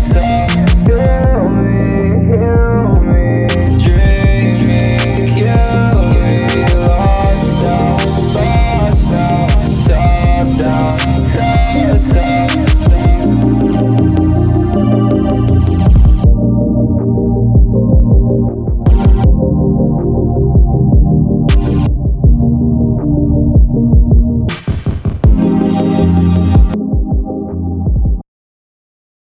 same